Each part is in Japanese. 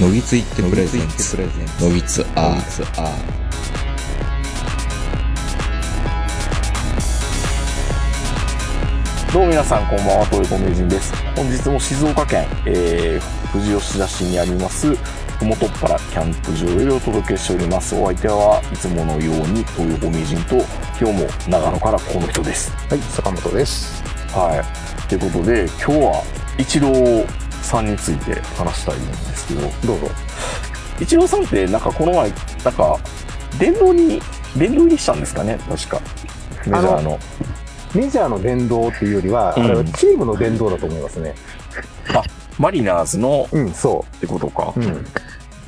のぎついってプレゼンツのぎつアーどうも皆さんこんばんは、東横名人です。本日も静岡県、えー、富士吉田市にあります、元っ腹キャンプ場よりお届けしております。お相手はいつものように東横名人と、今日も長野からこの人です。はい、坂本です。はい。ということで、今日は、一郎さんについて話したいんですけど、どうぞ。一郎さんってなんかこの前、なんか、電動に、電動入りしたんですかね？確か。メジャーの。メジャーの殿堂っていうよりは、うんあれはチームの殿堂だと思いますね。マリナーズのうん、そってことか。う。うん。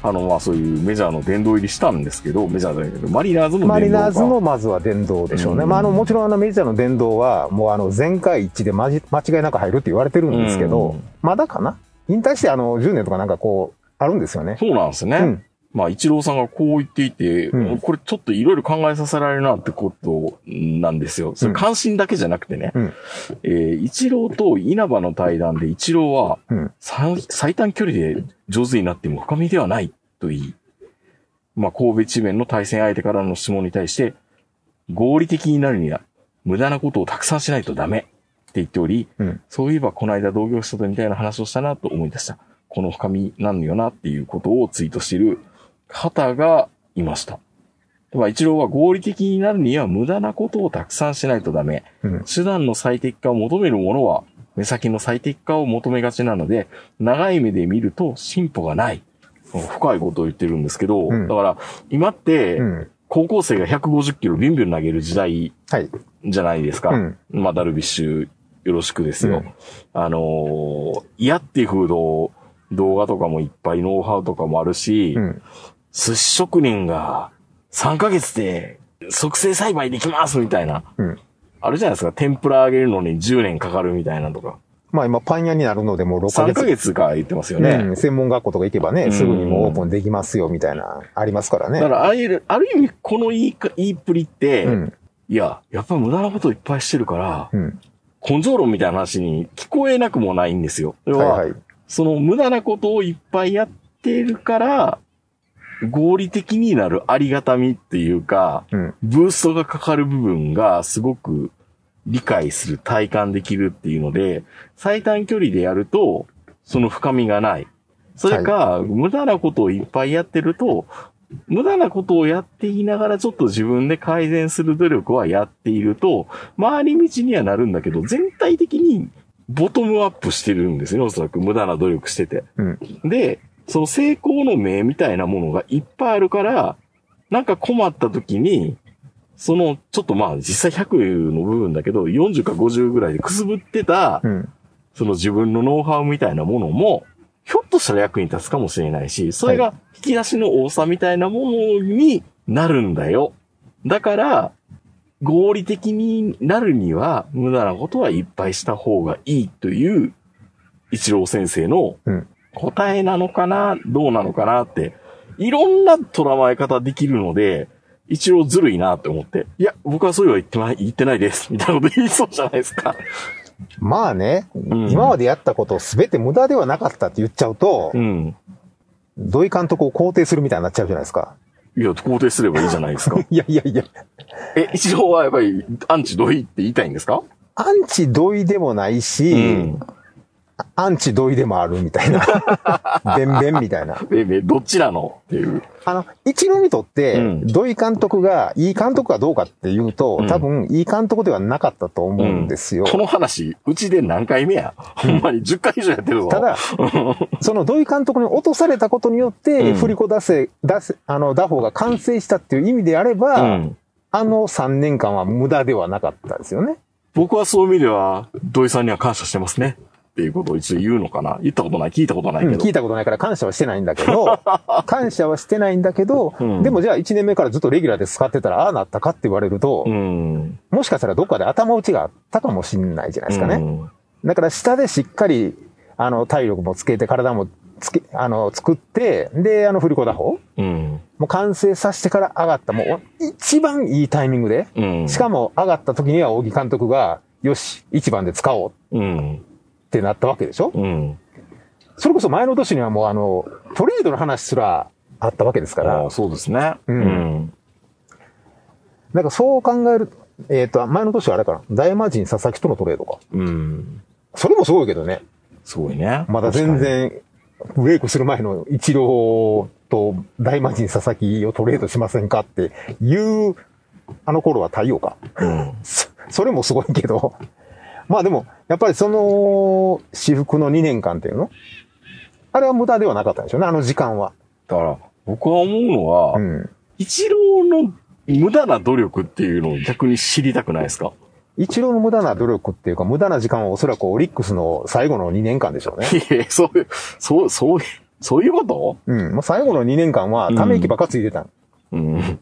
あの、まあそういうメジャーの殿堂入りしたんですけど、メジャーじゃないけど、マリナーズのマリナーズかのまずは殿堂でしょうね。うんまあ、あの、もちろんあのメジャーの殿堂は、もうあの、全会一致でまじ間違いなく入るって言われてるんですけど、うんまだかな？引退してあの、10年とかなんかこう、あるんですよね。そうなんですね。うん。まあ、一郎さんがこう言っていて、うんこれちょっといろいろ考えさせられるなってことなんですよ。それ関心だけじゃなくてね。うんえー一郎と稲葉の対談で一郎は、うん最最短距離で上手になっても深みではないと言い、まあ、神戸地面の対戦相手からの質問に対して、合理的になるには無駄なことをたくさんしないとダメ言っており、うんそういえばこの間同業者とみたいな話をしたなと思い出した。この深みなんよなっていうことをツイートしている方がいました。まあ、一郎は合理的になるには無駄なことをたくさんしないとダメ。うん。手段の最適化を求める者は、目先の最適化を求めがちなので、長い目で見ると進歩がない。深いことを言ってるんですけど、うんだから、今ってう、ん。高校生が150キロビュンビュン投げる時代はい。じゃないですか。うんまあ、ダルビッシュ、よろしくですよ。うんあのー嫌っていう風土、動画とかもいっぱいノウハウとかもあるし、うん。寿司職人が3ヶ月で促成栽培できますみたいな。うん。あるじゃないですか。天ぷら揚げるのに10年かかるみたいなとか。まあ今パン屋になるのでもう6ヶ3月。ヶ月か言ってますよね。うん、専門学校とか行けばね、すぐにもうオープンできますよ、みたいな、ありますからね。だから、ああいう、ある意味、この言いか、言いっぷりって、うん。いや、やっぱ無駄なこといっぱいしてるから、うん。根性論みたいな話に聞こえなくもないんですよ。は、はいはい。その無駄なことをいっぱいやってるから、合理的になるありがたみっていうか、うん。ブーストがかかる部分がすごく理解する、体感できるっていうので、最短距離でやると、その深みがない。それか、無駄なことをいっぱいやってると、無駄なことをやっていながらちょっと自分で改善する努力はやっていると、回り道にはなるんだけど、全体的にボトムアップしてるんですよね、おそらく無駄な努力してて。うん。で、その成功の目みたいなものがいっぱいあるから、なんか困った時に、その、ちょっとまあ実際100の部分だけど、40か50ぐらいでくすぶってたう、ん。その自分のノウハウみたいなものも、ひょっとしたら役に立つかもしれないし、それが引き出しの多さみたいなものになるんだよ。だから、合理的になるには、無駄なことはいっぱいした方がいいという、一郎先生のうん答えなのかな、どうなのかなって、いろんな捉まえ方できるので、一郎ずるいなって思って、いや、僕はそういうは言ってない、言ってないです、みたいなこと言いそうじゃないですか。まあね、ん今までやったことすべて無駄ではなかったって言っちゃうと、うん。土井監督を肯定するみたいになっちゃうじゃないですか。いや、肯定すればいいじゃないですか。いやいやいや、え、一郎はやっぱりアンチドイって言いたいんですか？アンチ土井でもないし、うん。アンチ土井でもあるみたいな。弁弁みたいな。え、えどっちなのっていう。あの、一郎にとって、うん土井監督がいい監督かどうかっていうと、うん多分いい監督ではなかったと思うんですよ。この話、うちで何回目や？ほんまに10回以上やってるぞ。ただ、その土井監督に落とされたことによって、うん振り子出せ、出せ、あの、打法が完成したっていう意味であれば、うん。あの3年間は無駄ではなかったですよね。僕はそういう意味では、土井さんには感謝してますね。っていうことを一応言うのかな？言ったことない、聞いたことないうんけど。聞いたことないから感謝はしてないんだけど、感謝はしてないんだけど、うんでもじゃあ1年目からずっとレギュラーで使ってたら、ああなったかって言われると、うん。もしかしたらどっかで頭打ちがあったかもしれないじゃないですかね。うんだから下でしっかり、あの、体力もつけて、体もつけ、あの、作って、で、あの、振り子打法うん。もう完成させてから上がった、もう一番いいタイミングで、うん。しかも上がった時には大木監督が、よし、一番で使おううん。ってなったわけでしょ？うん。それこそ前の年にはもうあの、トレードの話すらあったわけですからそうですね。うんうん。なんかそう考える、えっ、と、前の年はあれかな、大魔神佐々木とのトレードか。うん。それもすごいけどね。すごいね。まだ全然、ブレイクする前の一郎と大魔神佐々木をトレードしませんかっていう、あの頃は太陽か。うん。そ それもすごいけど。まあでも、やっぱりその、私服の2年間っていうの？あれは無駄ではなかったんでしょうね、あの時間は。だから、僕は思うのは、うん。一郎の無駄な努力っていうのを逆に知りたくないですか？一郎の無駄な努力っていうか、無駄な時間はおそらくオリックスの最後の2年間でしょうね。いやそういう、そう、そういう、そういうこと？うん。もう最後の2年間は、ため息ばっかついてたのうん。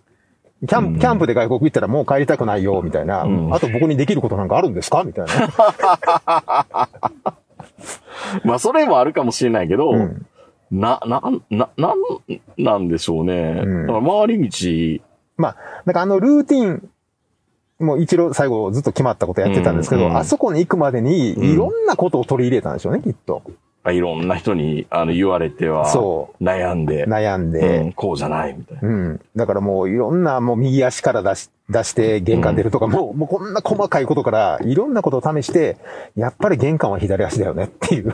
キャンプ、キャンプで外国行ったらもう帰りたくないよ、みたいな。うんあと僕にできることなんかあるんですか？みたいな。まあ、それもあるかもしれないけど、うんな、な、な、なん、なんでしょうね。うんだから回り道、まあ、なんかあのルーティン、もう一郎最後ずっと決まったことやってたんですけど、うんうんあそこに行くまでにうんいろんなことを取り入れたんでしょうね、きっと。あいろんな人にあの言われては、そ悩んで、悩んうんで。こうじゃないみたいな。うん。だからもういろんなもう右足から出し、出して玄関出るとか、もう、もうこんな細かいことからいろんなことを試して、やっぱり玄関は左足だよねっていう。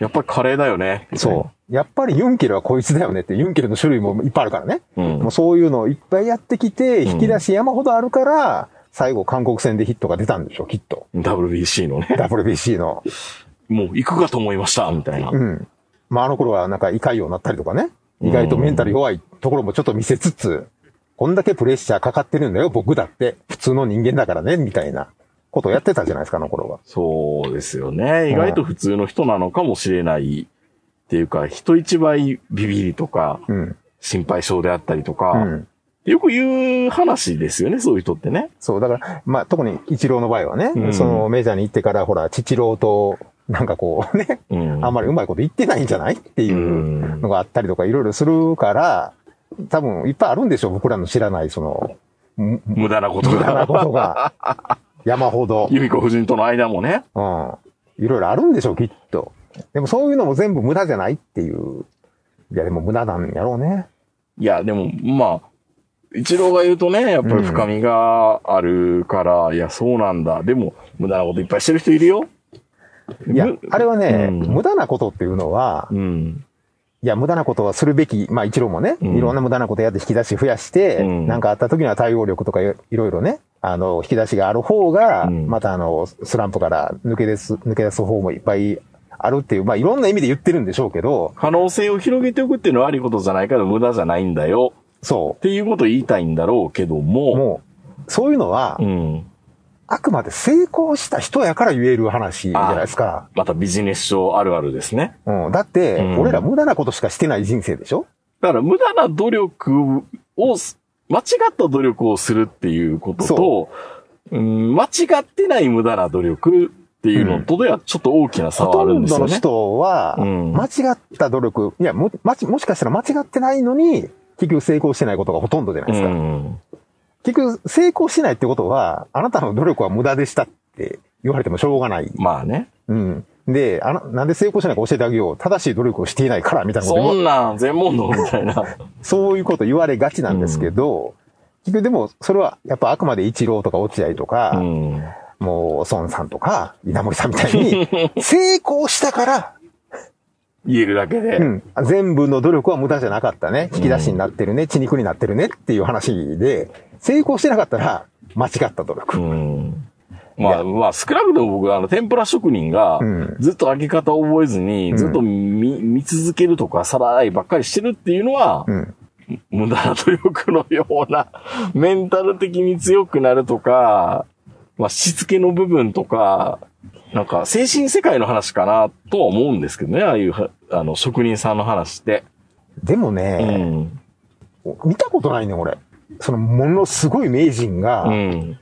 やっぱりカレーだよね。そう。やっぱりユンケルはこいつだよねって、ユンケルの種類もいっぱいあるからね。う。うんもう。そういうのをいっぱいやってきて、うん引き出し山ほどあるから、最後韓国戦でヒットが出たんでしょう、きっと。WBC のね。WBC の。もう行くかと思いました、みたいな。うん。まあ、あの頃はなんか胃潰瘍になったりとかね。意外とメンタル弱いところもちょっと見せつつ、こんだけプレッシャーかかってるんだよ、僕だって。普通の人間だからね、みたいなことをやってたじゃないですか、あの頃は。そうですよね。意外と普通の人なのかもしれない。っていうか、人一倍ビビりとか、うん。心配性であったりとか、うん。よく言う話ですよね、そういう人ってね。そう、だから、まあ、特に一郎の場合はね、うんそのメジャーに行ってから、ほら、父郎と、なんかこうね、うん。あんまりうまいこと言ってないんじゃないっていうのがあったりとかいろいろするから、多分いっぱいあるんでしょう、僕らの知らない、その、む無駄なこと無駄なが。ことが。山ほど。由美子夫人との間もね。うん。いろいろあるんでしょう、きっと。でもそういうのも全部無駄じゃないっていう。いや、でも無駄なんやろうね。いや、でも、まあ、一郎が言うとね、やっぱり深みがあるから、いや、そうなんだ。でも、無駄なこといっぱいしてる人いるよ。いやむ、あれはね、うん無駄なことっていうのは、うん。いや、無駄なことはするべき、まあ一郎もね、うんいろんな無駄なことやって引き出し増やして、うんなんかあった時には対応力とかいいろいろね、あの、引き出しがある方が、うんまたあの、スランプから抜け出す、抜け出す方もいっぱいあるっていう、まあいろんな意味で言ってるんでしょうけど、可能性を広げておくっていうのは悪いことじゃないから無駄じゃないんだよ。そっていうことを言いたいんだろうけどう。も、もう、そういうのは、うん。あくまで成功した人やから言える話じゃないですか。またビジネス書あるあるですね。うん。だって、うん俺ら無駄なことしかしてない人生でしょ？だから無駄な努力をす、間違った努力をするっていうこととそ、うん、間違ってない無駄な努力っていうのとではちょっと大きな差はあほとんどのるんですよね。人は、うん間違った努力、いや、も、もしかしたら間違ってないのに、結局成功してないことがほとんどじゃないですか。うん。結局、成功しないってことは、あなたの努力は無駄でしたって言われてもしょうがない。まあね。うん。で、あの、なんで成功しないか教えてあげよう。正しい努力をしていないから、みたいなことそんなん全問答みたいな。そういうこと言われがちなんですけど、結局でも、それは、やっぱあくまで一郎とか落合とか、うん。もう、孫さんとか、稲森さんみたいに、成功したから、言えるだけで。うん、全部の努力は無駄じゃなかったね。引き出しになってるね。血肉になってるねっていう話で、成功してなかったら、間違った努力。うん。まあ、まあ、少なくとも僕は、あの、天ぷら職人がうん、ずっと揚げ方を覚えずに、うんずっと見、見続けるとか、さらいばっかりしてるっていうのは、うん。無駄な努力のような、メンタル的に強くなるとか、まあ、しつけの部分とか、なんか、精神世界の話かな、とは思うんですけどね、ああいうは、あの、職人さんの話って。でもうね、ん。見たことないね、俺。その、ものすごい名人が、うん。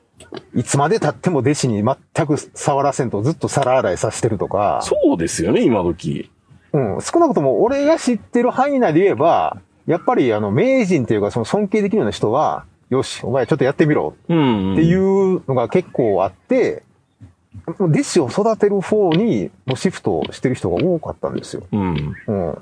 いつまで経っても弟子に全く触らせんとずっと皿洗いさせてるとか、そうですよね、今時。うん、少なくとも俺が知ってる範囲内で言えば、やっぱりあの、名人っていうかその尊敬できるような人は、よし、お前ちょっとやってみろうん。っていうのが結構あって、弟子を育てる方にもうシフトしてる人が多かったんですよ。うん。うん。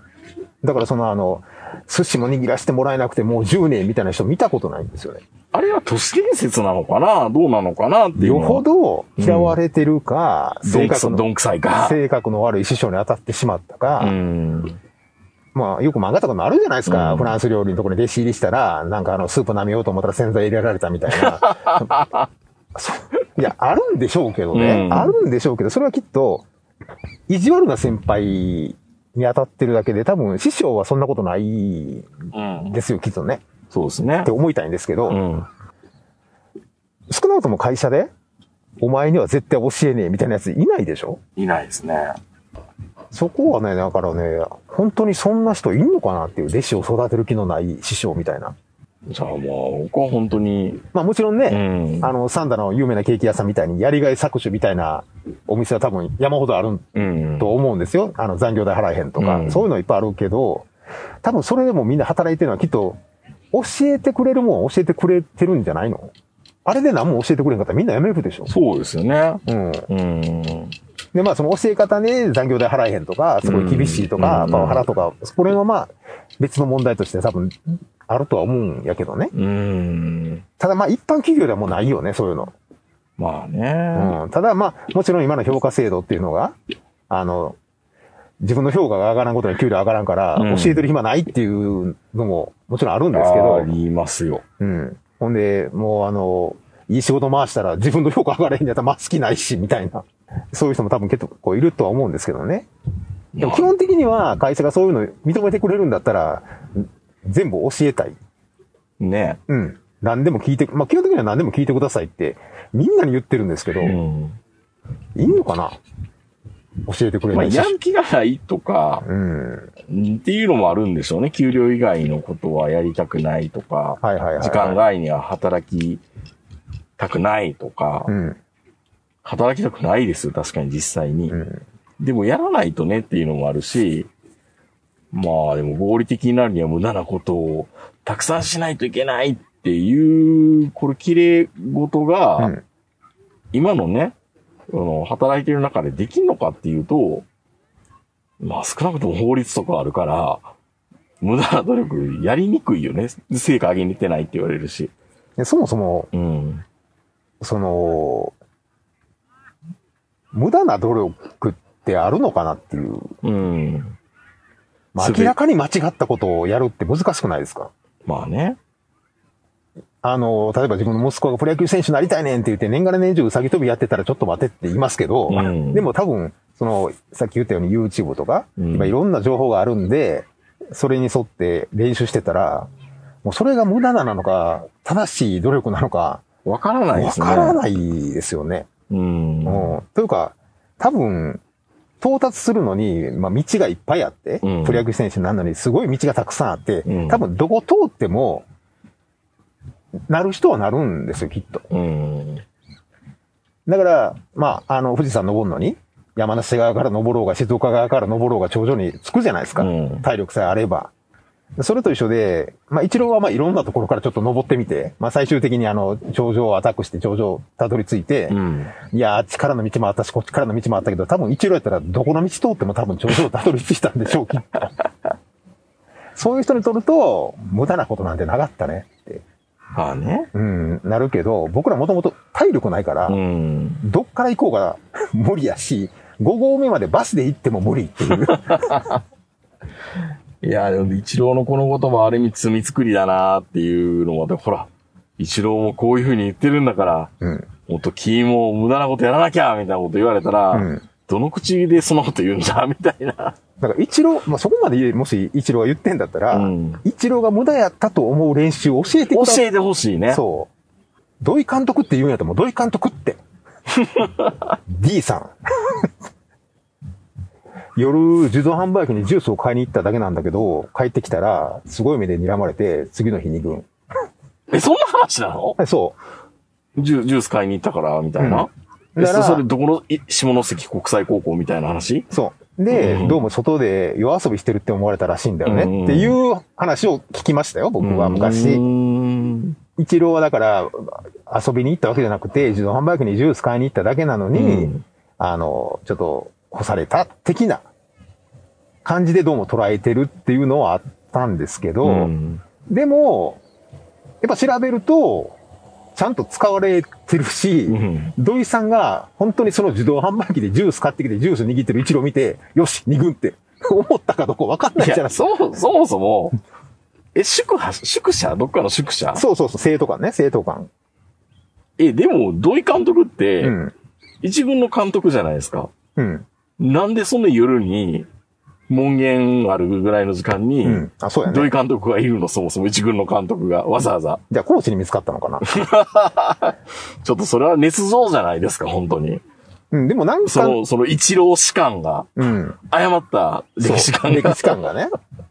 だからそのあの、寿司も握らせてもらえなくてもう10年みたいな人見たことないんですよね。あれは都市伝説なのかな？どうなのかな？って。よほど嫌われてるか、ど性格の、どんくさいか。性格の悪い師匠に当たってしまったか、うん。まあよく漫画とかもあるじゃないですか。うんフランス料理のところに弟子入りしたら、なんかあの、スープ舐めようと思ったら洗剤入れられたみたいな。いや、あるんでしょうけどね。うんあるんでしょうけど、それはきっと、意地悪な先輩に当たってるだけで、多分師匠はそんなことないうん。ですよ、きっとね。そうですねって。思いたいんですけど、うん。少なくとも会社で、お前には絶対教えねえみたいなやついないでしょ？いないですね。そこはね、だからね、本当にそんな人いんのかなっていう、弟子を育てる気のない師匠みたいな。じゃあまあ、僕は本当に、まあもちろんうね、ん。あの、サンダの有名なケーキ屋さんみたいに、やりがい搾取みたいなお店は多分山ほどあるうん。と思うんですよ。あの、残業代払えへんとか、うんそういうのいっぱいあるけど、多分それでもみんな働いてるのはきっと、教えてくれるもん教えてくれてるんじゃないの？あれで何も教えてくれんかったらみんな辞めるでしょそうですよね。うん。うん。で、まあ、その教え方ね、残業代払えへんとか、すごい厳しいとか、うんパワハラとか、これはまあ、別の問題として多分、あるとは思うんやけどね。うん。ただまあ、一般企業ではもうないよね、そういうの。まあね。うん。ただまあ、もちろん今の評価制度っていうのが、あの、自分の評価が上がらんことに給料上がらんから、うん教えてる暇ないっていうのも、もちろんあるんですけあど、りますよ。うん。ほんで、もうあの、いい仕事回したら自分の評価上がらへんやったら回す気ないし、みたいな。そういう人も多分結構いるとは思うんですけどね。でも基本的には会社がそういうの認めてくれるんだったら、全部教えたい。ね。うん。何でも聞いて、まあ基本的には何でも聞いてくださいって、みんなに言ってるんですけど、うん。いいのかな？教えてくれまあ、ないし。やる気がないとか、うん。っていうのもあるんでしょうね。給料以外のことはやりたくないとか、はいはいはい、はい。時間外には働きたくないとか、うん。働きたくないですよ、確かに実際に。うん。でもやらないとねっていうのもあるし、まあでも合理的になるには無駄なことをたくさんしないといけないっていう、これ綺麗事が、うん。今のね、あの、働いてる中でできんのかっていうと、まあ少なくとも法律とかあるから、無駄な努力やりにくいよね。成果上げにてないって言われるし。でそもそも、うん。その、無駄な努力ってあるのかなっていう。うん。まあ、明らかに間違ったことをやるって難しくないですか？まあね。あの、例えば自分の息子がプロ野球選手になりたいねんって言って年がら年中うさぎ跳びやってたらちょっと待ってって言いますけど、うんでも多分、その、さっき言ったように YouTube とか、うん今いろんな情報があるんで、それに沿って練習してたら、もうそれが無駄なのか、正しい努力なのか、わからないでわすね。からないですよね。うん。うん。というか、多分、到達するのに、まあ、道がいっぱいあって、うんプロ野球選手になるのに、すごい道がたくさんあって、うん多分、どこ通っても、なる人はなるんですよ、きっと。うん。だから、まあ、あの、富士山登るのに、山梨側から登ろうが、静岡側から登ろうが、頂上に着くじゃないですか。うん体力さえあれば。それと一緒で、まあ、一郎はまあ、いろんなところからちょっと登ってみて、まあ、最終的にあの、頂上をアタックして頂上たどり着いて、うん。いや、あっちからの道もあったし、こっちからの道もあったけど、多分一郎やったらどこの道通っても多分頂上たどり着いたんでしょう、きっと。そういう人にとると、無駄なことなんてなかったねって、まあね。うん、なるけど、僕らもともと体力ないから、うん。どっから行こうが無理やし、5合目までバスで行っても無理っていう。いや、でも、一郎のこの言葉ある意味罪作りだなっていうのは、でほら、一郎もこういう風に言ってるんだから、うん。もっと君も無駄なことやらなきゃみたいなこと言われたら、うんどの口でそのこと言うんだみたいな。だから一郎、まあ、そこまでもし一郎が言ってんだったら、うん一郎が無駄やったと思う練習を教えてくだ。教えてほしいね。そう。土井監督って言うんやったらもう土井監督って。D さん。夜、自動販売機にジュースを買いに行っただけなんだけど、帰ってきたら、すごい目で睨まれて、次の日二軍。え、そんな話なの？はいそジュジュース買いに行ったから、みたいな？うんえだからそそれどこのい下関国際高校みたいな話？う。そう。で、うんどうも外で夜遊びしてるって思われたらしいんだよね。うんっていう話を聞きましたよ、僕は昔。ん一郎はだから、遊びに行ったわけじゃなくて、自動販売機にジュース買いに行っただけなのに、うんあの、ちょっと干された的な感じでどうも捉えてるっていうのはあったんですけど、うんでも、やっぱ調べると、ちゃんと使われてるし、うん土井さんが本当にその自動販売機でジュース買ってきてジュース握ってる一郎見て、よし、二軍って 思ったかどうかわかんないじゃないですか。そう、そもそも、え、宿舎、宿舎？どっかの宿舎？そうそうそう、生徒官ね、生徒官。え、でも、土井監督って、うん。一軍の監督じゃないですか。うん。なんでそんな夜に、門限あるぐらいの時間に、うん。あ、そうやね。土井監督がいるの、そもそも一軍の監督が、わざわざ。じゃあ、コーチに見つかったのかな？ちょっとそれは捏造じゃないですか、本当に。うん、でもなんか、その、その一郎士官が、うん。誤った歴史観歴が、史観がね。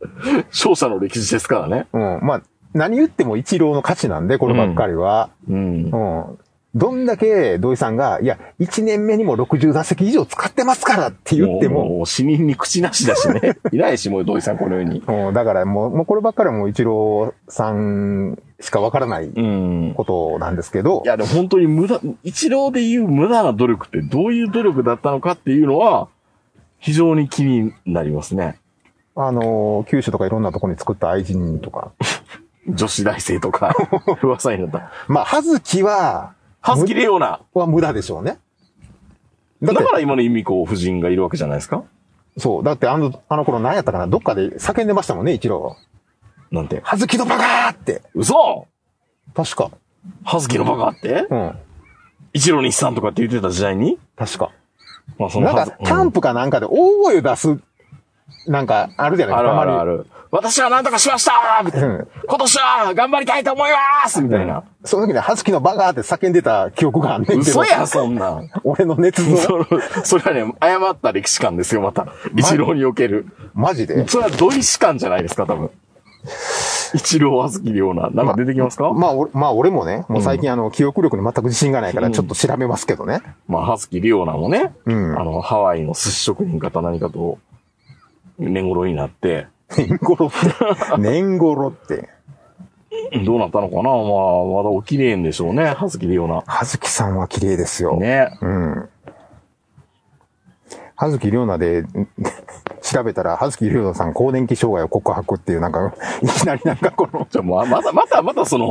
勝者の歴史ですからね。うん。まあ、何言っても一郎の価値なんで、こればっかりは。うんう。ん。どんだけ土井さんが、いや、1年目にも60打席以上使ってますからって言っても、もう死人に口なしだしね。いないし、もう土井さんこのように。うん、だからもう、もうこればっかりはもう一郎さんしかわからないうん。ことなんですけどい、や、でも本当に無駄、一郎で言う無駄な努力ってどういう努力だったのかっていうのは、非常に気になりますね。あの、九州とかいろんなとこに作った愛人とか。女子大生とか、噂になった。まあ、葉月は、はずきレオナ。は無駄でしょうね。だか、ら今の由美子夫人がいるわけじゃないですか？そう。だってあの、あの頃何やったかな？どっかで叫んでましたもんね、一郎。なんて？葉月のバカーって。嘘確か。はずきのバカって？うん。一郎日産とかって言ってた時代に？確か。まあそのなんか、キャンプかなんかで大声出す、なんか、あるじゃないですか。る。あるある。私は何とかしましたみたいな。うん。今年は頑張りたいと思いますみたいな。その時に、はずきのバカーって叫んでた記憶があんねんけど。嘘や、そんなん。俺の捏造。そのそれはね、誤った歴史観ですよ、また。一郎における。マジで？それは土井史観じゃないですか、多分。一郎あずきような。なんか出てきますか、ままあ、俺まあ、俺もね、もう最近あの、記憶力に全く自信がないから、ちょっと調べますけどね。あ、はずきりおなもね、うんあの、ハワイの寿司職人か何かと、年頃になって、年頃って。年頃って。どうなったのかな？まあ、まだお綺麗んでしょうね、はずきりおな。はずきさんは綺麗ですよ。ね。うん。はずきりょうなで、ん 調べたら、はずきりょうなさん更年期障害を告白っていう、なんか、いきなりなんかこの、じゃあもう、また、また、またその、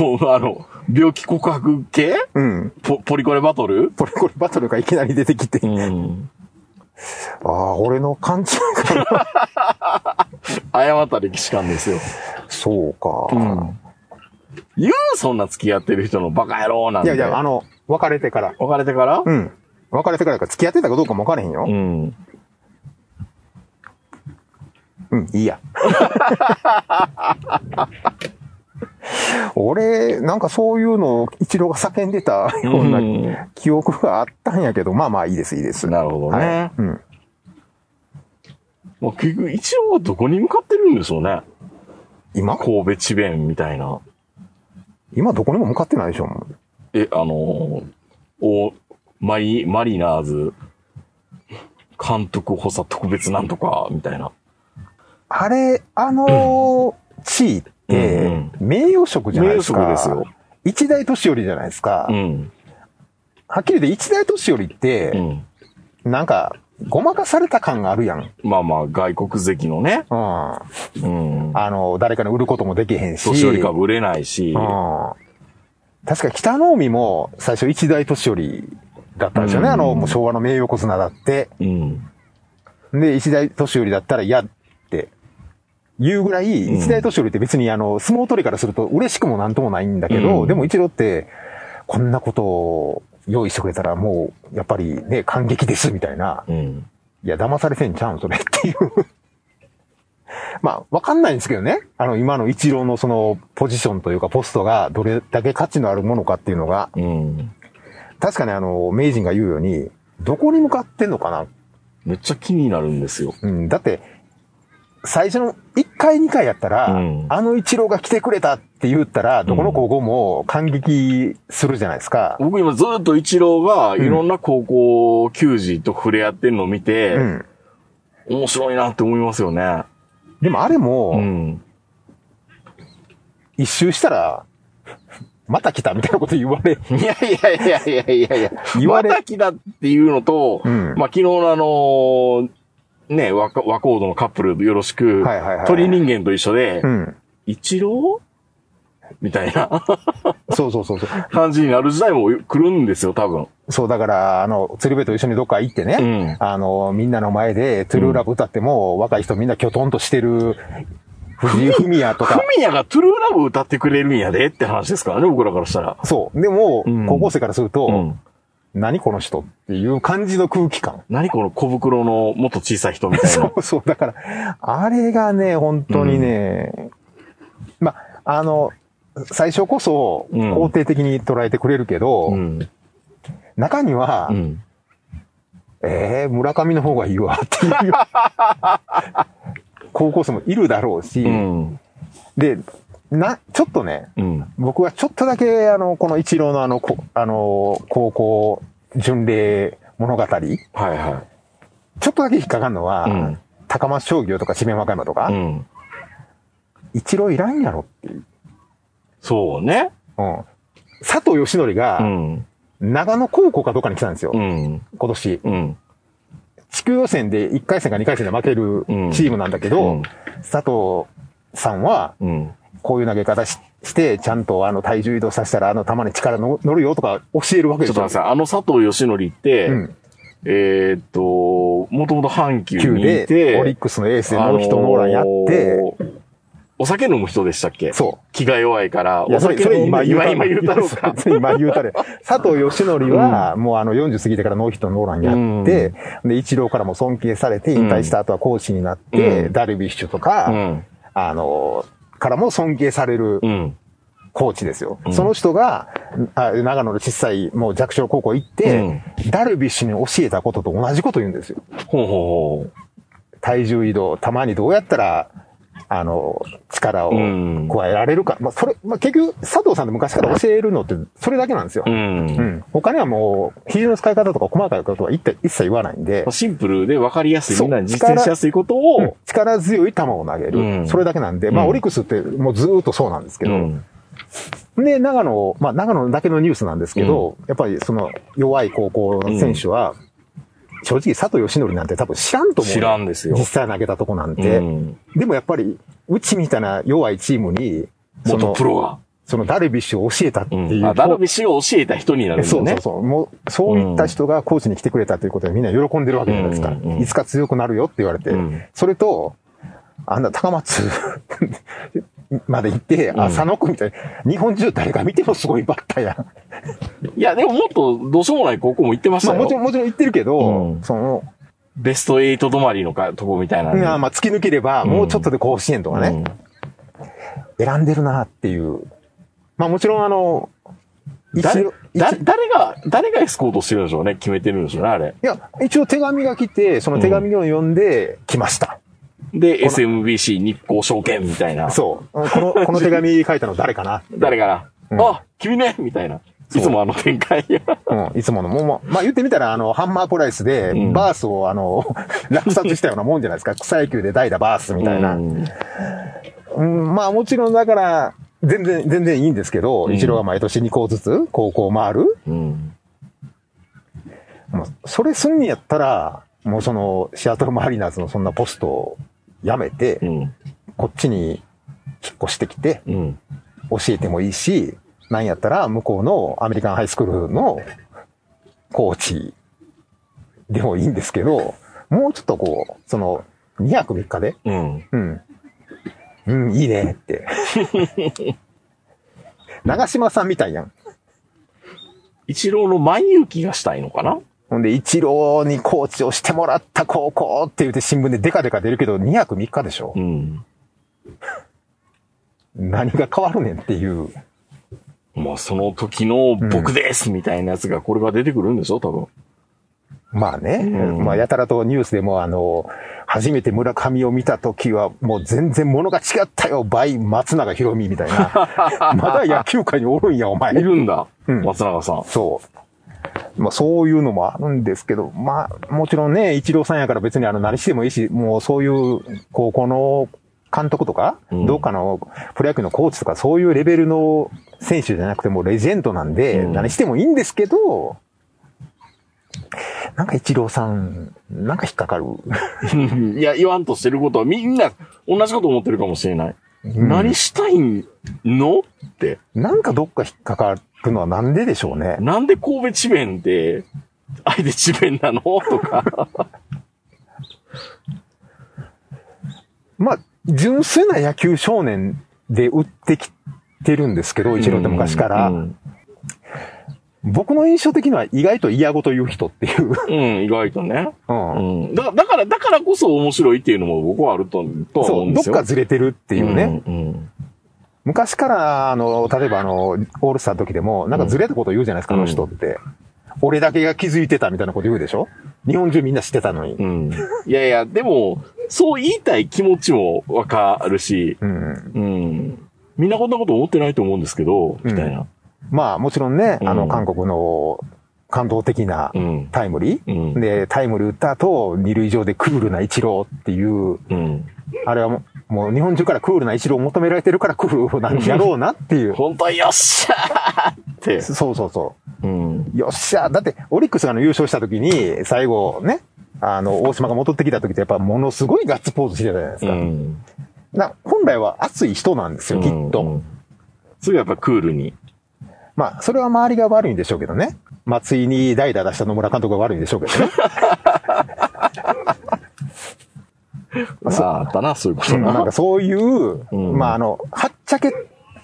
もう、あの、病気告白系？うん。ポポリコレバトル？これこれバトルがいきなり出てきて、うん。ああ、俺の勘違いかな。誤った歴史観ですよ。そうか。うん言うそんな付き合ってる人のバカ野郎なんて。いやいや、あの、別れてから。別れてから？うん。別れてからか付き合ってたかどうかも分からへんよ。うん。うん、いいや。俺、なんかそういうのを一郎が叫んでたよううなん記憶があったんやけど、まあまあいいです、いいです。なるほどね。はい。うん。まあ、結局、一応はどこに向かってるんでしょうね。今？神戸地弁みたいな。今どこにも向かってないでしょ、もうえ、あのーお、マリ、マリナーズ、監督補佐特別なんとか、みたいな。あれ、あのー地位ってうん、名誉職じゃないですか。名誉職ですよ。一大年寄りじゃないですか。うん。はっきり言って一大年寄りっうて、ん。なんか、ごまかされた感があるやん。うん。まあまあ、外国籍のね。あうん。の、誰かに売ることもできへんし。年寄り株売れないし。うん。確か北の海も最初一大年寄りだったんですよね。うんあの、もう昭和の名横綱だって。うん。で、一大年寄りだったら嫌って言うぐらい、うん一大年寄りって別にあの、相撲取りからすると嬉しくもなんともないんだけど、うんでも一郎って、こんなことを用意してくれたらもう、やっぱりね、感激ですみたいな。うん。いや、騙されてんちゃうん、それっていう。まあ、わかんないんですけどね。あの、今の一郎のその、ポジションというか、ポストがどれだけ価値のあるものかっていうのが、うん。確かにあの、名人が言うように、どこに向かってんのかなめっちゃ気になるんですよ。うん、だって、最初の1回2回やったら、うんあの一郎が来てくれたって言ったら、どこの高校も感激するじゃないですか。僕今ずっと一郎がいろんな高校球児と触れ合ってるのを見て、うん。面白いなって思いますよね。でもあれも、うん。一周したら、また来たみたいなこと言われ、いやいやいやいやいやいや、言われまた来たっていうのと、うんまあ昨日のあのーね、和コ和コードのカップルよろしく、はいはいはい鳥人間と一緒で、うん。一郎？みたいなそうそうそうそう。感じになる時代も来るんですよ、多分。そう、だから、あの、鶴瓶と一緒にどっか行ってね、うんあの、みんなの前で、トゥルーラブ歌っても、若い人みんなキョトンとしてる、藤井フミヤとフか、ミヤがトゥルーラブ歌ってくれるんやでって話ですからね、僕らからしたら。そう。でも、うん高校生からすると、うん。何この人っていう感じの空気感。何この小袋のもっと小さい人みたいな。そうそう。だから、あれがね、本当にね、ま、あの、最初こそうん肯定的に捉えてくれるけど、うん。中には、うん。えー、村上の方がいいわっていう 高校生もいるだろうし、うん。で、な、ちょっとね、うん。僕はちょっとだけ、あの、この一郎のあの、こあの、高校巡礼物語、ちょはいはっとだけ引っかかるのは、い。うん。高松商業とか智弁和歌山とか、うん。一郎いらんやろっていう。そうね。うん。佐藤義則うが、ん。長野高校かどっかに来たんですよ。うん。今年。うん。地区予選で1回戦か2回戦で負けるうんチームなんだけど、うん佐藤さんは、うん。こういう投げ方しして、ちゃんとあの体重移動させたらあの球に力の乗るよとか教えるわけですよ。ちょっと待ってください。あの佐藤義則って、うん。えーっと、もともと阪急球にいで、て、オリックスのエースでノーヒットノーランやって、あのーお酒飲む人でしたっけ？そ気が弱いから、う。いや、お酒飲む今今、今言うたろうか。今言うたれ。佐藤義則は、もうあの40過ぎてからノーヒットノーランやって、で、一郎からも尊敬されて、引退した後はコーチになって、うんダルビッシュとか、うん。あの、からも尊敬されるうん。コーチですよ。うんその人が、あ長野の小さい、もう弱小高校行って、ダルビッシュに教えたことと同じこと言うんですよ。ほうほうほ体重移動、たまにどうやったら、あの、力をうん加えられるか。まあ、それ、まあ、結局、佐藤さんって昔から教えるのって、それだけなんですよ。う。う。うんん。他にはもう、肘の使い方とか細かいことは一切一切言わないんで、シンプルで分かりやすい、みんなに実践しやすいことうんを、力強い球を投げる。うんそれだけなんで、まあ、うんオリックスってもうずーっとそうなんですけど、うん。で、長野、まあ、長野だけのニュースなんですけど、やっぱりその弱い高校の選手は、正直佐藤義則なんて多分知らんと思う。知らんですよ実際投げたとこなんて。うんでもやっぱり、うちみたいな弱いチームに、そ元の、プロが。そのダルビッシュを教えたっていう。うんあダルビッシュを教えた人になるんだよねそうそう。そう。もう、そういった人がコーチに来てくれたということでみんな喜んでるわけじゃないですか。うんうんいつか強くなるよって言われて。うんそれと、あんな高松まで行って、んあ、佐野君みたいな、日本中誰が見てもすごいバッターやん。いや、でももっとどうしようもない高校も行ってましたよ。まあもちろん、もちろん言ってるけど、うんその、ベスト8止まりのかとこみたいな。まあまあ突き抜ければ、うんもうちょっとで甲子園とかね、選んでるなっていう。まあもちろんあの、一誰誰が、誰がエスコートしてるんでしょうね。決めてるんでしょうね、あれ。いや、一応手紙が来て、その手紙を読んで来ました。で、SMBC 日光証券みたいな。そう。この、この手紙書いたの誰かな？誰かな、うんあ、君ね？みたいな。いつもあの展開。うん、いつもの。もう、まあ言ってみたら、あの、ハンマープライスでうん、バースを、あの、落札したようなもんじゃないですか。草野球で代打バースみたいな。うんうん、まあもちろんだから、全然、全然いいんですけど、うん一郎が毎年2校ずつ高校回る。うん。もうそれすんにやったら、もうその、シアトルマリナーズのそんなポストを辞めてう、ん。こっちに引っ越してきて、うん。教えてもいいし、なんやったら向こうのアメリカンハイスクールのコーチでもいいんですけど、もうちょっとこう、その、2泊3日で、うん。うん。うん、いいねって。長島さんみたいやん。一郎の前行きがしたいのかな？ほんで、一郎にコーチをしてもらった高校って言って新聞でデカデカ出るけど、2泊3日でしょ？う。ん。何が変わるねんっていう。まあ、その時の僕ですみたいなやつが、これが出てくるんでしょ？多分。まあね、うんまあやたらとニュースでもあの、初めて村上を見た時はもう全然物が違ったよ、倍松永博美みたいな。まだ野球界におるんや、お前。いるんだ。うん松永さん。そう。まあそういうのもあるんですけど、まあもちろんね、一郎さんやから別にあの何してもいいし、もうそういう高校の監督とか、うんどっかのプロ野球のコーチとかそういうレベルの選手じゃなくてもうレジェンドなんで、うん何してもいいんですけど、なんかイチローさん、なんか引っかかる。いや、言わんとしてることはみんな同じこと思ってるかもしれない。うん何したいのって。なんかどっか引っかかるのはなんででしょうね。なんで神戸智弁って、あえて智弁なの？とか。まあ、純粋な野球少年で売ってきてるんですけど、イチローって昔から。うん。僕の印象的には意外と嫌ごと言う人っていう。うん、意外とね。うんうん。だだから、だからこそ面白いっていうのも僕はあると、とは思そう、うんですよ。どっかずれてるっていうね。うん。うん昔から、あの、例えばあの、オールスターの時でも、なんかずれたこと言うじゃないですか、うんあの人って。俺だけが気づいてたみたいなこと言うでしょ？日本中みんな知ってたのに。うん。いやいや、でも、そう言いたい気持ちもわかるし、うん。うん。みんなこんなこと思ってないと思うんですけど、みたいな。まあ、もちろんね、あの、うん韓国の感動的なうん。タイムリー。うん。で、タイムリー打った後、二塁上でクールなイチローっていう、うん。あれはもうもう日本中からクールなイチローを求められてるからクールなんやろうなっていう。本当よっしゃーって。そうそうそうん。う。よっしゃだって、オリックスが優勝した時に、最後ね、あの、大島が戻ってきた時ってやっぱものすごいガッツポーズしてたじゃないですか。うん。な本来は熱い人なんですよ、きっと。うん。それがやっぱクールに。まあ、それは周りが悪いんでしょうけどね。松井に代打出した野村監督が悪いんでしょうけどね。さあ、あったな、そういうことな。なんかそういう、うんまあ、あの、はっちゃけ、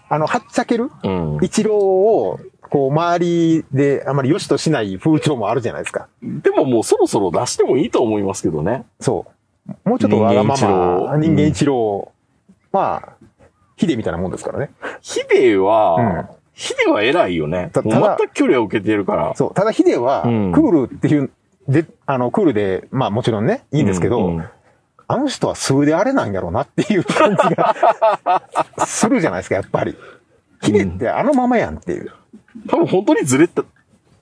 あの、はっちゃける？うん。一郎を、こう、周りであまり良しとしない風潮もあるじゃないですか。でももうそろそろ出してもいいと思いますけどね。そう。もうちょっとわがま人間一郎ま、人間一郎、まあ、ヒデみたいなもんですからね。ヒデは、うんヒデは偉いよね。ただ全く距離を受けてるから。そう。ただヒデは、クうんールっていう、で、あの、クールで、まあもちろんね、いいんですけど、うんうんあの人は数であれなんやろうなっていう感じがするじゃないですか、やっぱり。ヒデってあのままやんっていう。多分本当にずれた、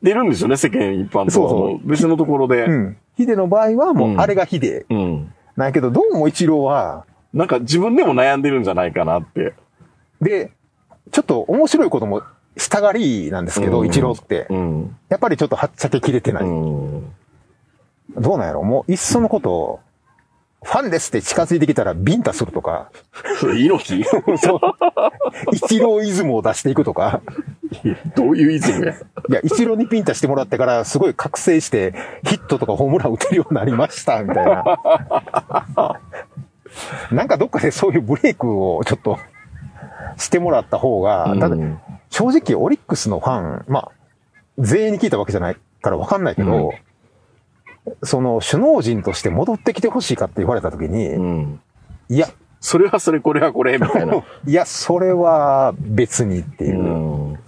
出るんですよね、世間一般とは。そうそう別のところで。うん。ヒデの場合はもううんあれがヒデ。うん。なんやけど、どうも一郎は、なんか自分でも悩んでるんじゃないかなって。で、ちょっと面白いこともしたがりなんですけど、うん一郎って。うん。やっぱりちょっとはっちゃけきれてない。うん。どうなんやろもう、いっそのこと、ファンですって近づいてきたらビンタするとか、猪木？そう。一郎イズムを出していくとか、どういうイズムや？いや、一郎にピンタしてもらってから、すごい覚醒して、ヒットとかホームラン打てるようになりました、みたいな。なんかどっかでそういうブレイクをちょっと、してもらった方が、ただうん正直オリックスのファン、まあ、全員に聞いたわけじゃないからわかんないけど、その首脳陣として戻ってきてほしいかって言われた時に、うん。いや、それはそれ、これはこれ、みたいな。いや、それは別にっていうう。ん。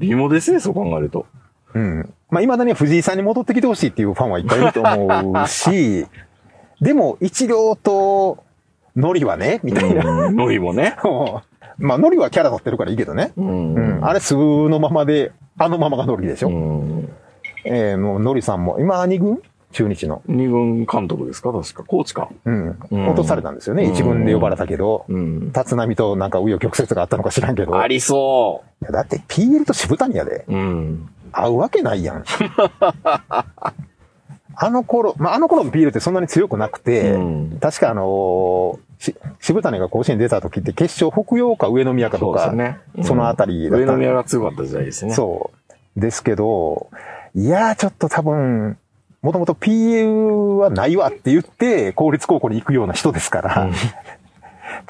微妙ですね、そう考えると。うん。まあ、未だに藤井さんに戻ってきてほしいっていうファンはいっぱいいると思うし、でも、一郎と、ノリはね、みたいな。うんノリもね。まあ、ノリはキャラ取ってるからいいけどね。うんうん。あれ、素のままで、あのままがノリでしょ。うん。えーもう、ノリさんも、今、二軍？中日の。二軍監督ですか？確か。コーチか。うん。うん落とされたんですよね。うん一軍で呼ばれたけど、うん。立浪となんか紆余曲折があったのか知らんけど。ありそいやだって PL と渋谷やで。う。うん。合うわけないやん。あの頃、まあ、あの頃の PL ってそんなに強くなくて、うん確かあのーし渋谷が甲子園出た時って決勝北陽か上宮かとか、そうですね。うんそのあたりだった上宮が強かった時代ですね。そう。ですけど、いやーちょっと多分、もともと PL はないわって言って、公立高校に行くような人ですから、うん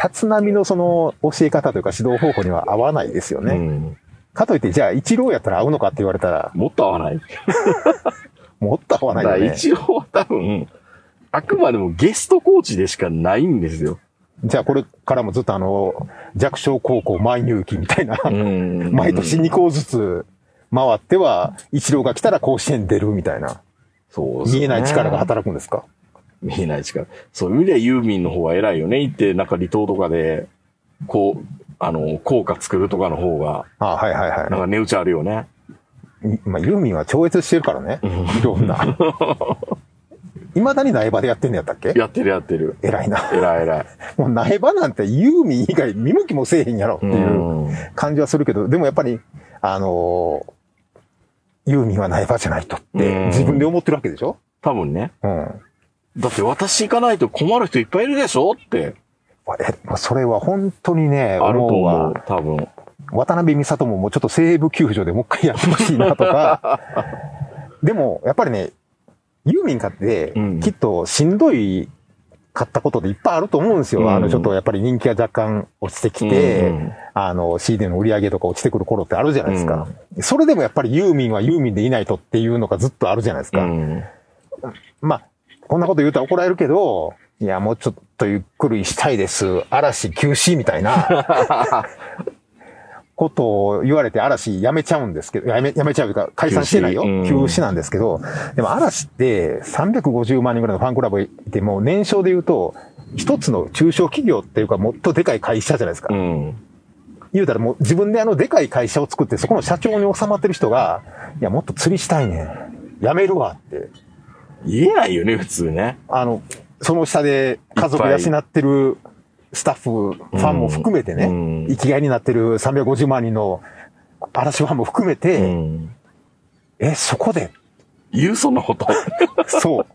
立浪のその教え方というか指導方法には合わないですよね。うん。かといって、じゃあ一郎やったら合うのかって言われたら、もっと合わない。もっと合わないよね。一郎は多分、あくまでもゲストコーチでしかないんですよ。じゃあこれからもずっとあの、弱小高校前入期みたいな、うん 毎年2校ずつ回っては、一郎が来たら甲子園出るみたいな、そうですね見えない力が働くんですか？見えない力。そういう意味ではユーミンの方が偉いよね。行って、なんか離島とかで、こう、あの、効果作るとかの方が、あはいはいはなんか値打ちあるよね。い。まあ、ユーミンは超越してるからね。いろんな。未だに苗場でやってんのやったっけ？やってるやってる。偉いな。偉い偉い。もう苗場なんてユーミン以外見向きもせえへんやろっていううん感じはするけど、でもやっぱり、あのーユーミンは苗場じゃないとってうん自分で思ってるわけでしょ？多分ね。うん。だって私行かないと困る人いっぱいいるでしょって。え、まあそれは本当にね、あると思う。多分。渡辺美里ももうちょっと西部球場でもう一回やってほしいなとか。でも、やっぱりね、ユーミンかってうん、きっとしんどいかったことでいっぱいあると思うんですよ。うんあの、ちょっとやっぱり人気が若干落ちてきて、うんあの、CD の売り上げとか落ちてくる頃ってあるじゃないですか。それでもやっぱりユーミンはユーミンでいないとっていうのがずっとあるじゃないですか。うん。まあ、こんなこと言うと怒られるけど、いや、もうちょっとゆっくりしたいです。嵐休止みたいな、ことを言われて嵐やめちゃうんですけど、やめ、やめちゃうというか解散してないよ。休止うん休止なんですけど、でも嵐って350万人ぐらいのファンクラブいて、もう年商で言うと、一つの中小企業っていうかもっとでかい会社じゃないですか。うん。言うたらもう自分であのでかい会社を作ってそこの社長に収まってる人が、いや、もっと釣りしたいねん。やめるわって。言えないよね、普通ね。あの、その下で家族養ってるスタッフ、ファンも含めてね、うん生きがいになってる350万人の嵐ファンも含めて、うん。え、そこで、言う、そんなこと？そう。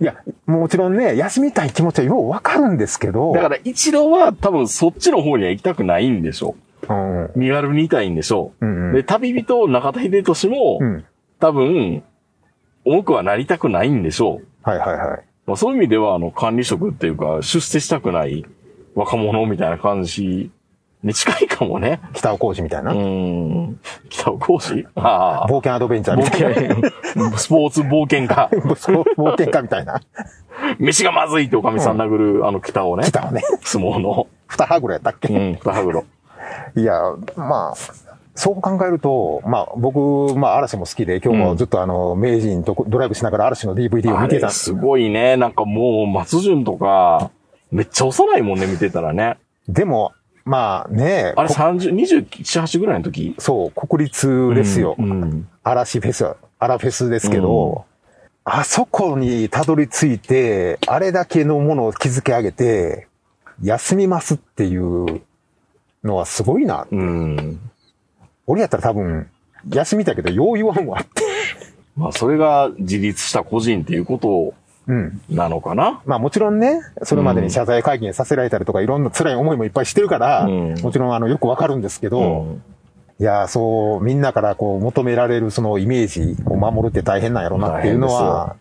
いや、もちろんね、休みたい気持ちはようわかるんですけど、だから、一郎は多分そっちの方には行きたくないんでしょうん、う。身軽にいたいんでしょう。うんうんで、旅人中田秀俊も、うん。多分、多くはなりたくないんでしょう。はいはいはい。まあ、そういう意味では、あの、管理職っていうか、出世したくない若者みたいな感じに近いかもね。北尾工事みたいな？うーん。北尾講師ああ。冒険アドベンチャー冒みたいな。険、スポーツ冒険家。冒険家みたいな。飯がまずいっておかみさん殴る、あの北をね。北尾ね。相撲の。二羽ぐらいやったっけ、うん、北羽黒。いや、まあ、そう考えると、まあ僕、まあ嵐も好きで、今日もずっとあの、名人とドライブしながら嵐の DVD をあ見てたれ。すごいね。なんかもう、松潤とか、めっちゃ幼いもんね、見てたらね。でも、まあね、あれこ30、27、8ぐらいの時？そう、国立ですよ。うん。嵐フェス、アラフェスですけど、あそこにたどり着いて、あれだけのものを築き上げて、休みますっていうのはすごいな。うん。俺やったら多分、休みたいけど、よう言わんわって。まあ、それが自立した個人っていうことうん。なのかな？まあもちろんね、それまでに謝罪会見させられたりとか、いろんな辛い思いもいっぱいしてるから、うんもちろんあの、よくわかるんですけど、うんいや、そう、みんなからこう、求められるそのイメージを守るって大変なんやろなっていうのは、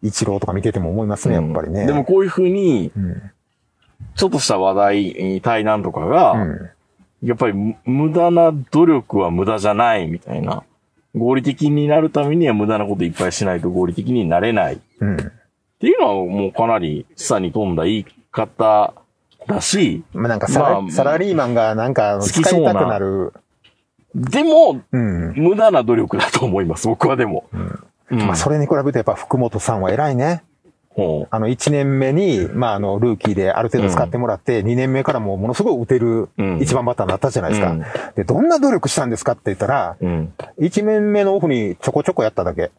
一郎とか見てても思いますね、やっぱりね。でもこういうふうに、うん、ちょっとした話題、対談とかが、うん。やっぱりむ無駄な努力は無駄じゃないみたいな。合理的になるためには無駄なこといっぱいしないと合理的になれない。っうん。ていうのはもうかなり示唆に富んだ言い方だし、まあなんかサラ,、まあサラリーマンがなんか使好きそうないたくなる。でも、うん。無駄な努力だと思います、僕はでも。うんまあそれに比べてやっぱ福本さんは偉いね。ほあの1年目に、まああのルーキーである程度使ってもらって、2年目からもうものすごい打てるうん一番バッターになったじゃないですか。うんで、どんな努力したんですかって言ったら、う。うん。1年目のオフにちょこちょこやっただけ。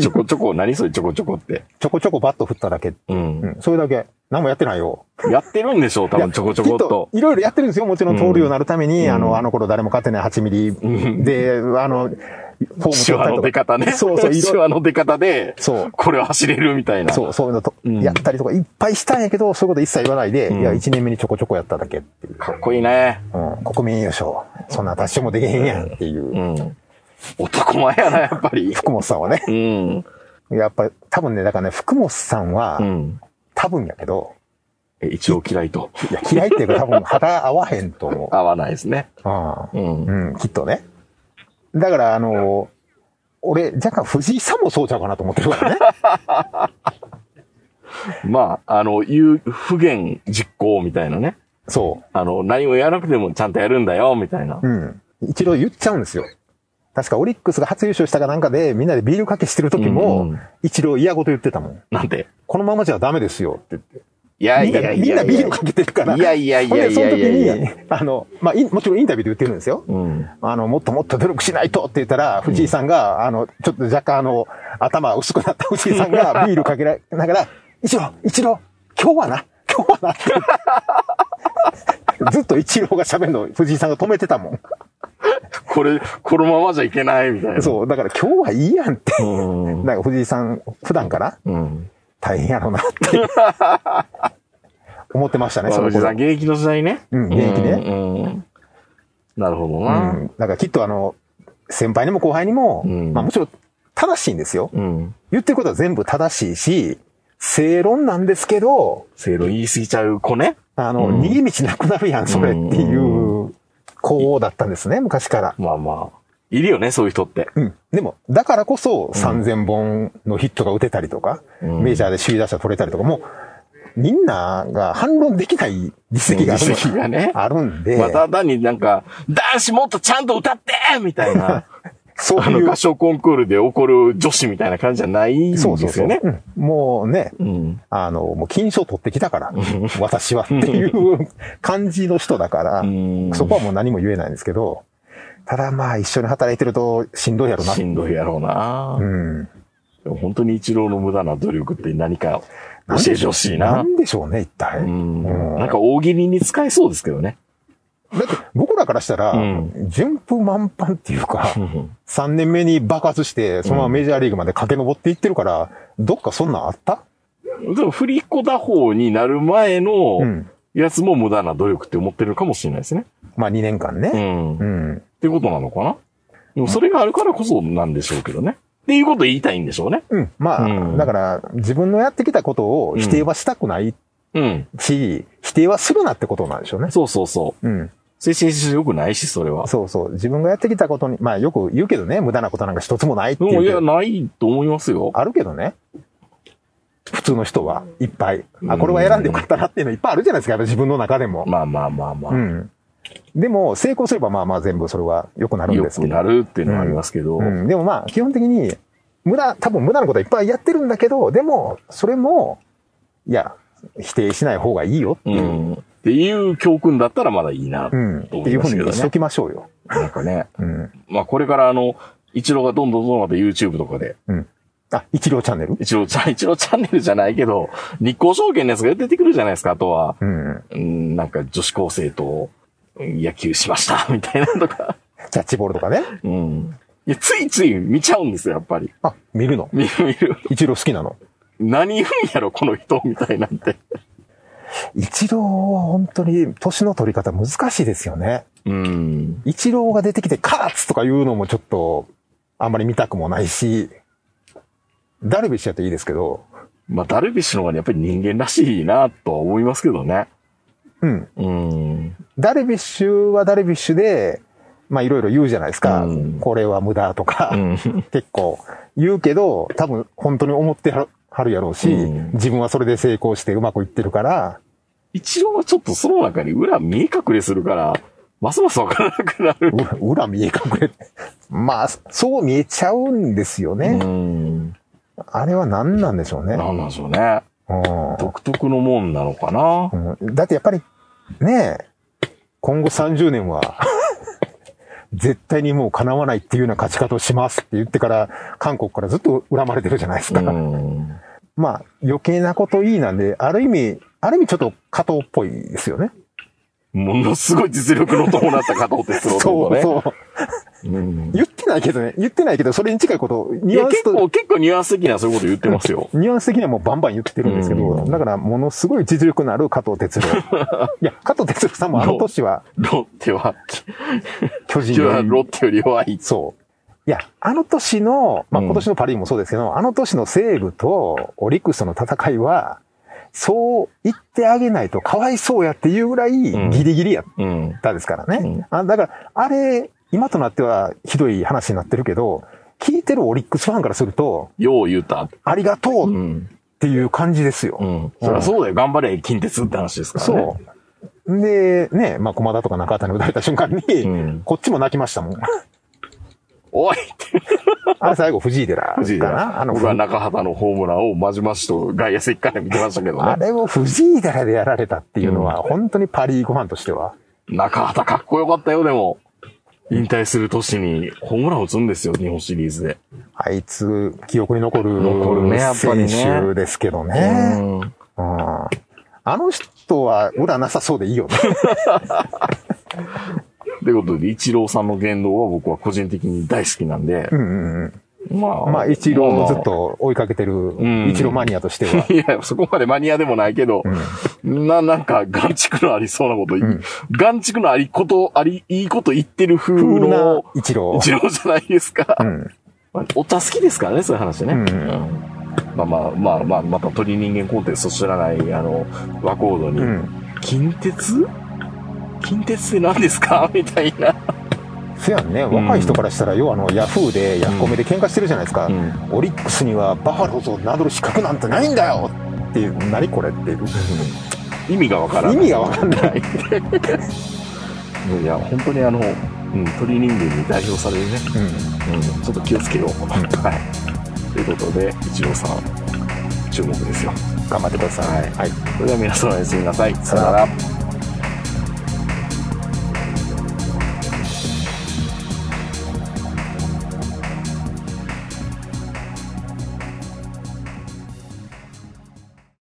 ちょこちょこ、何それちょこちょこって。ちょこちょこバット振っただけ。う。うんん。それだけ。何もやってないよ。やってるんでしょう、多分ちょこちょこっと。いろいろやってるんですよ。もちろん通るようになるために、うんあの、あの頃誰も勝てない8ミリで、あの、フォームの出か。方ね。そうそう、い手ろ話の出方で、そう。これは走れるみたいな。そう、そういうのと、うんやったりとかいっぱいしたんやけど、そういうこと一切言わないで、うんいや、1年目にちょこちょこやっただけっていう。かっこいいね。うん、国民優勝。そんな達成もできへんやんっていうう。ん。男前やな、やっぱり。福本さんはね。うん。やっぱり、多分ね、だからね、福本さんはう、ん。多分やけど、え一応嫌いと。いや、嫌いっていうか多分肌合わへんと思う。合わないですね。うん。うん、きっとね。だから、あの、俺、若干藤井さんもそうちゃうかなと思ってるからね。まあ、あの、言う、不言実行みたいなね。そあの、何もやらなくてもちゃんとやるんだよ、みたいなう。。うん。一度言っちゃうんですよ。確かオリックスが初優勝したかなんかで、みんなでビールかけしてる時うんうもん、一郎嫌ごと言ってたもん。なんて？このままじゃダメですよって言って。いやいやいやいや。みんなビールかけてるから。いやいやいやいほんで、その時やいやいや。に、あの、まあ、もちろんインタビューで言ってるんですよ。うん。あの、もっともっと努力しないとって言ったら、藤井さんが、あの、ちょっと若干あの、頭薄くなった藤井さんが ビールかけらながら、一郎、一郎、今日はな、今日はなって。ずっと一郎が喋るの藤井さんが止めてたもん。これ、このままじゃいけないみたいな。そう、だから今日はいいやんって。うん。なんか藤井さん、普段からうん。大変やろうなって。思ってましたね、その頃まあ藤井さん、現役の時代ね。うん現役ねうん。うんなるほどうな。ん。だからきっとあの、先輩にも後輩にも、うんまあもちろん正しいんですよ。うん。言ってることは全部正しいし、正論なんですけど、正論言い過ぎちゃう子ね。あの、うん逃げ道なくなるやん、それっていう子だったんですね、昔から。まあまあ。いるよね、そういう人って。うん。でも、だからこそ3000本のヒットが打てたりとか、うんメジャーで首位打者取れたりとか、もう、みんなが反論できない実績がある実績がねあるんで、まあ、ただになんか、男子もっとちゃんと歌ってみたいな。そういうあの歌、唱コンクールで怒る女子みたいな感じじゃないんですそうそうそう、よね。うんもうね、うん。あの、もう金賞取ってきたから、私はっていう 感じの人だから、うんそこはもう何も言えないんですけど、ただまあ一緒に働いてるとしんどいやろな。しんどいやろうな。うん。本当に一郎の無駄な努力って何か教えてほしいな。なんでしょうね、一体。うんうんなんか大喜利に使えそうですけどね。だって僕らからしたら、うん順風満帆っていうか、うん3年目に爆発して、そのままメジャーリーグまで駆け上っていってるから、どっかそんなんあった？でも振り子打法になる前うのん。やつも無駄な努力って思ってるかもしれないですね。まあ2年間ね。うん。っうん。てことなのかな？でもそれがあるからこそなんでしょうけどね。っていうことを言いたいんでしょうね。うん。まあ、うんだから、自分のやってきたことを否定はしたくないうん。し、否定はするなってことなんでしょうね。そうそうそう。うん。精神質良くないし、それは。そうそう。自分がやってきたことに、まあよく言うけどね、無駄なことなんか一つもないっていや、いうけど。ないと思いますよ。あるけどね。普通の人はいっぱい。あ、これは選んでよかったなっていうのいっぱいあるじゃないですか、やっぱ自分の中でも。まあまあまあまあ。うん。でも、成功すればまあまあ全部それは良くなるん良ですけど。くなるっていうのはありますけど。うん。でもまあ、基本的に、無駄、多分無駄なことはいっぱいやってるんだけど、でも、それも、いや、否定しない方がいいよってういう。ん。っていう教訓だったらまだいいな。うん。とっていうふう。にしときましょうよ。なんかね。うん。まあこれからあの、一郎がどんどんどんどんまた YouTube とかで、うん。あ、一郎チャンネル？一郎ちゃん、一郎チャンネルじゃないけど、日光証券のやつが出てくるじゃないですか、あとは。うん。うん、なんか女子高生と野球しました、みたいなのとか。キャッチボールとかね。うん。いや、ついつい見ちゃうんですよ、やっぱり。あ、見るの？見 る見る。一郎好きなの？何言うんやろ、この人、みたいなんて。一郎は本当に年の取り方難しいですよね。うん。一郎が出てきてカーツとか言うのもちょっとあんまり見たくもないし、ダルビッシュやっていいですけど、まあ、ダルビッシュの方がやっぱり人間らしいな、とは思いますけどね。うん。うん。ダルビッシュはダルビッシュで、まあいろいろ言うじゃないですか。うんこれは無駄とか、うん。結構言うけど、多分本当に思ってはるやろうし、うん自分はそれで成功してうまくいってるから、一郎はちょっとその中に裏見え隠れするから、ますますわからなくなる。う裏見え隠れ。まあ、そう見えちゃうんですようね。ん。あれは何なんでしょうね。なんなんでしょうね。うん独特のもんなのかな？うんだってやっぱり、ねえ、今後30年は、絶対にもう叶わないっていうような勝ち方をしますって言ってから、韓国からずっと恨まれてるじゃないですか。うん。まあ、余計なこといいなんで、ある意味、ある意味ちょっと加藤っぽいですよね。ものすごい実力の伴った加藤哲郎とそう。そう。うん言ってないけどね、言ってないけど、それに近いこと、ニュアンスと、結構、結構ニュアンス的にはそういうこと言ってますよ。ニュアンス的にはもうバンバン言ってるんですけど、うんだからものすごい実力のある加藤哲郎。いや、加藤哲郎さんもあの年は ロッテは、巨人はロッテより弱い。そう。いや、あの年の、まあ、うん今年のパリもそうですけど、あの年の西武とオリックスとの戦いは、そう言ってあげないとかわいそうやっていうぐらいんギリギリやっうん。たですからね。うんあだから、あれ、今となってはひどい話になってるけど、聞いてるオリックスファンからすると、よう言うた。ありがとうっうん。ていう感じですよ。うん。そりゃそうだよ。頑張れ、近鉄って話ですからね。そう。で、ね、まあ、駒田とか中田に打たれた瞬間に、うんこっちも泣きましたもん。おいって。あれ最後藤井寺藤井かなあ寺。の、僕は中畑のホームランをまじまじと外野席から見てましたけどね。あれを藤井寺でやられたっていうのは、本当にパリーグファンとしては、中畑かっこよかったよ、でも。引退する年にホームラン打つんですよ、日本シリーズで。あいつ、記憶に残る残るねやっぱり選ね手ですけどね。うんうんあの人は裏なさそうでいいよね。ということで、イチローさんの言動は僕は個人的に大好きなんでう、んうんうん。まあ、まあ、一郎をずっと追いかけてるん、一郎マニアとしては。いや、そこまでマニアでもないけど、な、なんか、眼蓄のありそうなこと、ん眼蓄のありこと、あり、いいこと言ってる風の、一郎。一郎じゃないですか。お茶好きですからね、そういう話ね。まあまあまあまあ、また鳥人間コンテスト知らない、あの、和コードに、うん。近鉄？近鉄って何ですか？みたいな。せやんね、若い人からしたら、要はあの、ヤフーで、ヤフコメで喧嘩してるじゃないですか。うんオリックスにはバファローズを名乗る資格なんてないんだよっていう、何これっていう。意味がわからない。意味がわかんない。いや、本当にあの、うん、鳥人間に代表されるね。うん。うん、ちょっと気をつけよう。はい。ということで、一郎さん、注目ですよ。頑張ってください。はいそれでは皆さんおやすみなさい。さよなら。